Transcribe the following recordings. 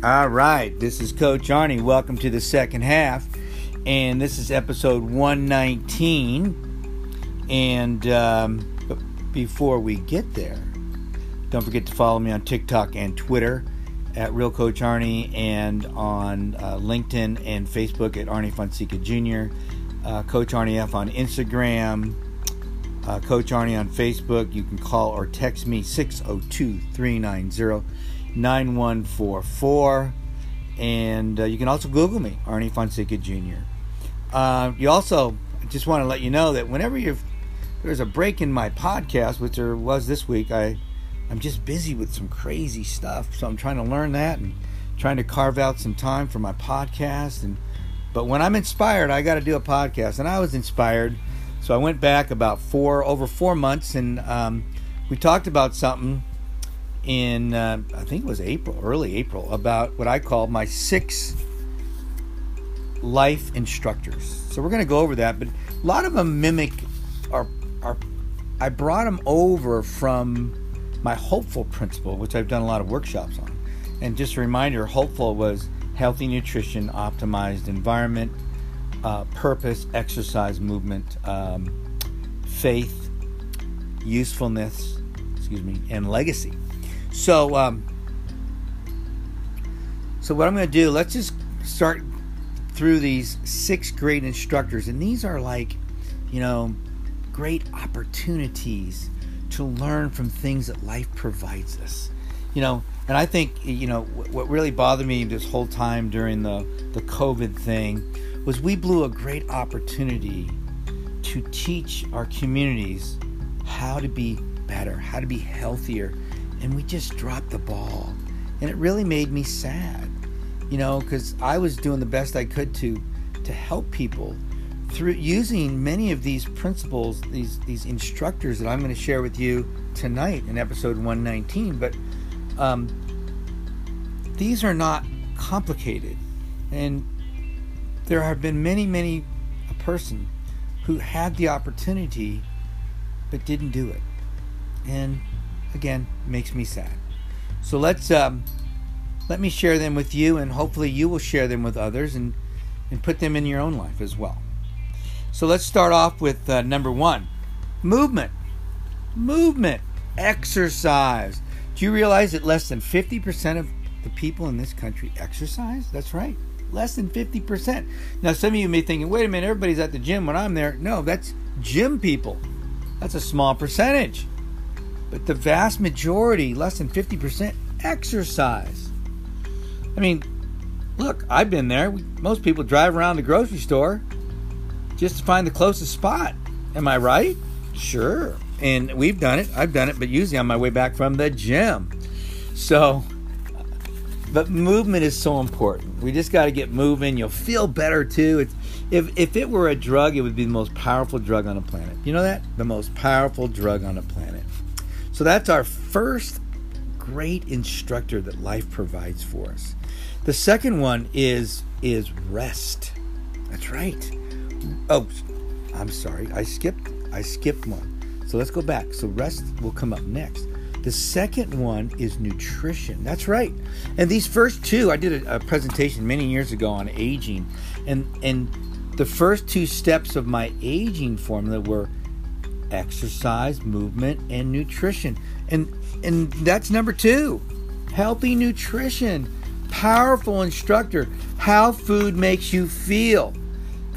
All right, this is Coach Arnie. Welcome to the second half, and this is episode 119. And um, before we get there, don't forget to follow me on TikTok and Twitter at Real Coach Arnie, and on uh, LinkedIn and Facebook at Arnie Fonseca Jr. Uh, Coach Arnie F on Instagram. Uh, Coach Arnie on Facebook. You can call or text me 602 390 9144. And uh, you can also Google me, Arnie Fonseca Jr. Uh, you also just want to let you know that whenever you there's a break in my podcast, which there was this week, I I'm just busy with some crazy stuff, so I'm trying to learn that and trying to carve out some time for my podcast. And but when I'm inspired, I got to do a podcast, and I was inspired, so I went back about four over four months, and um, we talked about something in uh, I think it was April, early April, about what I call my six life instructors. So we're going to go over that, but a lot of them mimic our our. I brought them over from my hopeful principle, which I've done a lot of workshops on. And just a reminder, hopeful was healthy nutrition, optimized environment, uh, purpose, exercise, movement, um, faith, usefulness, excuse me, and legacy. So, um, so what I'm going to do, let's just start through these six great instructors, and these are like, you know, great opportunities to learn from things that life provides us. You know, and I think you know what really bothered me this whole time during the the COVID thing was we blew a great opportunity to teach our communities how to be better, how to be healthier, and we just dropped the ball. And it really made me sad, you know, because I was doing the best I could to to help people through using many of these principles, these these instructors that I'm going to share with you tonight in episode 119. But um, these are not complicated, and there have been many, many a person who had the opportunity but didn't do it, and again makes me sad. So let's um, let me share them with you, and hopefully you will share them with others, and and put them in your own life as well. So let's start off with uh, number one movement. Movement. Exercise. Do you realize that less than 50% of the people in this country exercise? That's right. Less than 50%. Now, some of you may be thinking, wait a minute, everybody's at the gym when I'm there. No, that's gym people. That's a small percentage. But the vast majority, less than 50%, exercise. I mean, look, I've been there. Most people drive around the grocery store just to find the closest spot. Am I right? Sure. And we've done it. I've done it, but usually on my way back from the gym. So, but movement is so important. We just got to get moving. You'll feel better too. It's, if if it were a drug, it would be the most powerful drug on the planet. You know that? The most powerful drug on the planet. So that's our first great instructor that life provides for us. The second one is is rest. That's right. Oh, I'm sorry. I skipped. I skipped one. So let's go back. So rest will come up next. The second one is nutrition. That's right. And these first two, I did a, a presentation many years ago on aging, and and the first two steps of my aging formula were exercise, movement, and nutrition. And and that's number two. Healthy nutrition. Powerful instructor. How food makes you feel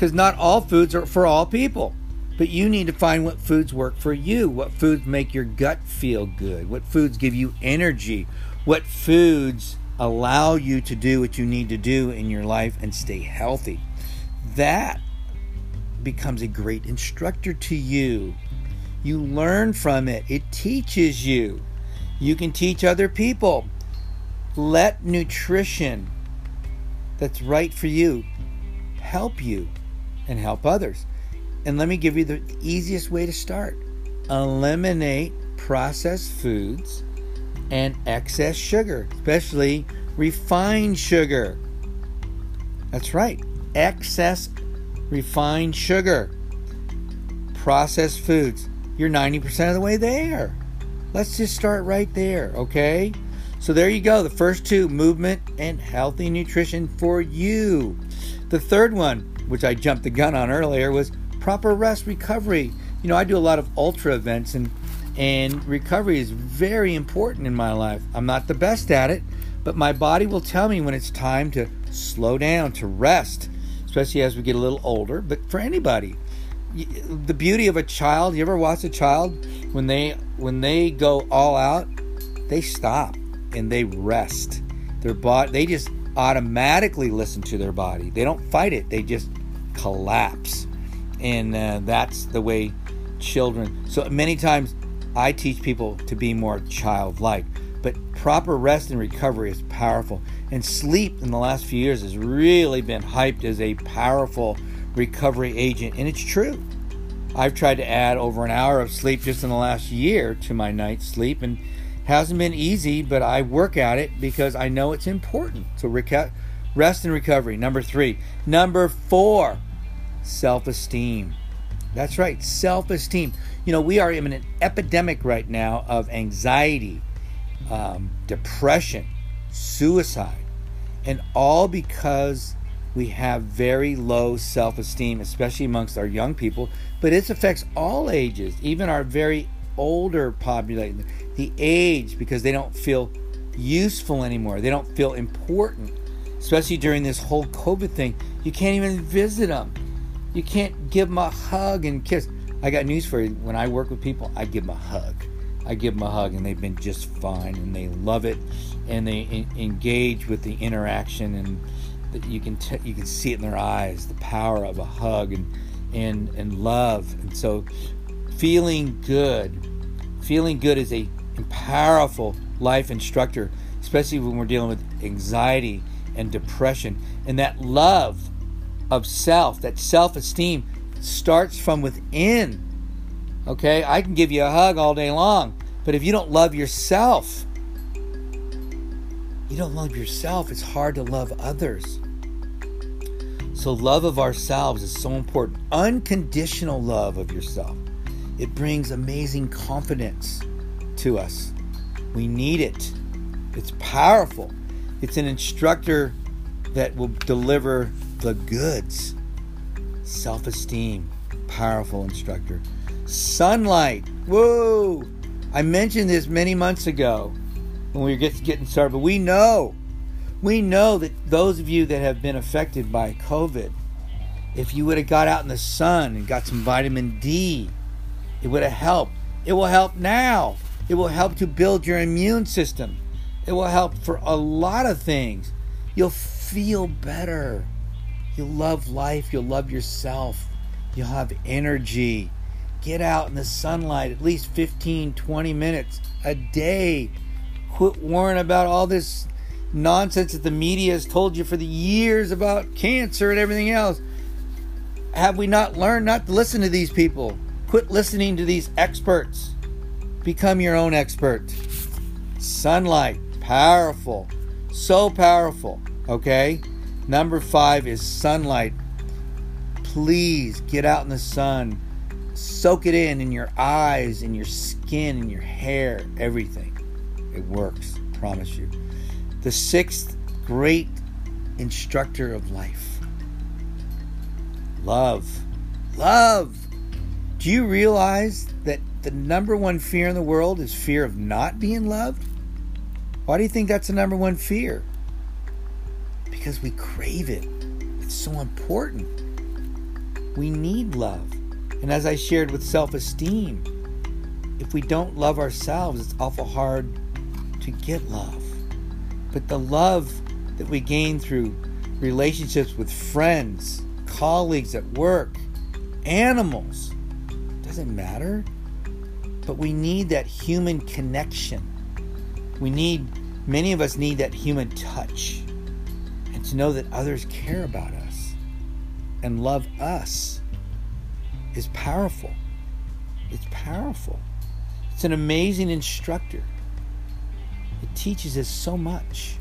because not all foods are for all people. But you need to find what foods work for you, what foods make your gut feel good, what foods give you energy, what foods allow you to do what you need to do in your life and stay healthy. That becomes a great instructor to you. You learn from it, it teaches you. You can teach other people. Let nutrition that's right for you help you and help others. And let me give you the easiest way to start eliminate processed foods and excess sugar, especially refined sugar. That's right, excess refined sugar. Processed foods. You're 90% of the way there. Let's just start right there, okay? So there you go. The first two movement and healthy nutrition for you. The third one, which I jumped the gun on earlier, was proper rest recovery. You know, I do a lot of ultra events and and recovery is very important in my life. I'm not the best at it, but my body will tell me when it's time to slow down, to rest, especially as we get a little older. But for anybody, the beauty of a child, you ever watch a child when they when they go all out, they stop and they rest. Their body they just automatically listen to their body. They don't fight it. They just collapse. And uh, that's the way children. So many times I teach people to be more childlike, but proper rest and recovery is powerful. And sleep in the last few years has really been hyped as a powerful recovery agent, and it's true. I've tried to add over an hour of sleep just in the last year to my night's sleep, and hasn't been easy, but I work at it because I know it's important. So reca- rest and recovery. Number three. Number four, self-esteem. That's right, self-esteem. You know, we are in an epidemic right now of anxiety, um, depression, suicide, and all because we have very low self esteem, especially amongst our young people, but it affects all ages, even our very older population, the age, because they don't feel useful anymore. They don't feel important, especially during this whole COVID thing. You can't even visit them. You can't give them a hug and kiss. I got news for you. When I work with people, I give them a hug. I give them a hug, and they've been just fine, and they love it, and they engage with the interaction, and you can t- you can see it in their eyes, the power of a hug and and and love, and so feeling good, feeling good is a powerful life instructor, especially when we're dealing with anxiety and depression, and that love of self, that self esteem starts from within. Okay, I can give you a hug all day long, but if you don't love yourself, you don't love yourself, it's hard to love others. So, love of ourselves is so important. Unconditional love of yourself. It brings amazing confidence to us. We need it. It's powerful. It's an instructor that will deliver the goods self esteem, powerful instructor. Sunlight, whoa! I mentioned this many months ago when we were getting started, but we know, we know that those of you that have been affected by COVID, if you would have got out in the sun and got some vitamin D, it would have helped. It will help now. It will help to build your immune system. It will help for a lot of things. You'll feel better. You'll love life. You'll love yourself. You'll have energy. Get out in the sunlight at least 15, 20 minutes a day. Quit worrying about all this nonsense that the media has told you for the years about cancer and everything else. Have we not learned not to listen to these people? Quit listening to these experts. Become your own expert. Sunlight, powerful. So powerful, okay? Number five is sunlight. Please get out in the sun. Soak it in in your eyes, in your skin, in your hair, everything. It works, promise you. The sixth great instructor of life love. Love. Do you realize that the number one fear in the world is fear of not being loved? Why do you think that's the number one fear? because we crave it. It's so important. We need love. And as I shared with self esteem, if we don't love ourselves, it's awful hard to get love. But the love that we gain through relationships with friends, colleagues at work, animals, doesn't matter. But we need that human connection. We need, many of us need that human touch and to know that others care about us and love us is powerful. It's powerful. It's an amazing instructor. It teaches us so much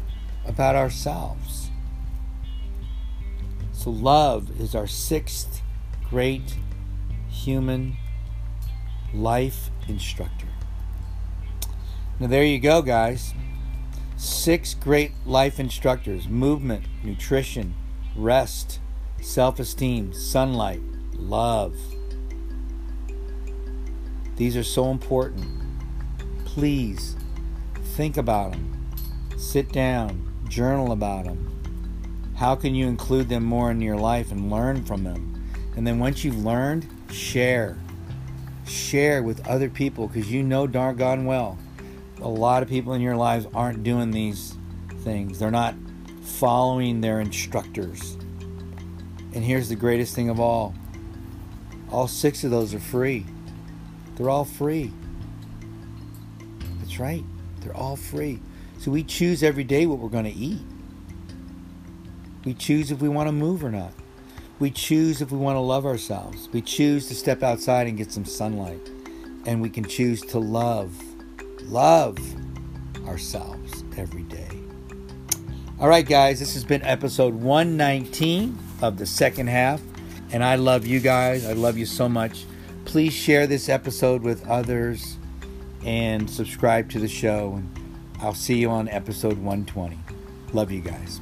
about ourselves. So, love is our sixth great human life instructor. Now, there you go, guys. Six great life instructors movement, nutrition, rest, self esteem, sunlight, love. These are so important. Please think about them. Sit down, journal about them. How can you include them more in your life and learn from them? And then once you've learned, share. Share with other people because you know darn gone well a lot of people in your lives aren't doing these things. They're not following their instructors. And here's the greatest thing of all all six of those are free. They're all free. That's right. They're all free. So we choose every day what we're going to eat. We choose if we want to move or not. We choose if we want to love ourselves. We choose to step outside and get some sunlight. And we can choose to love, love ourselves every day. All right, guys, this has been episode 119 of the second half. And I love you guys. I love you so much. Please share this episode with others and subscribe to the show. And I'll see you on episode 120. Love you guys.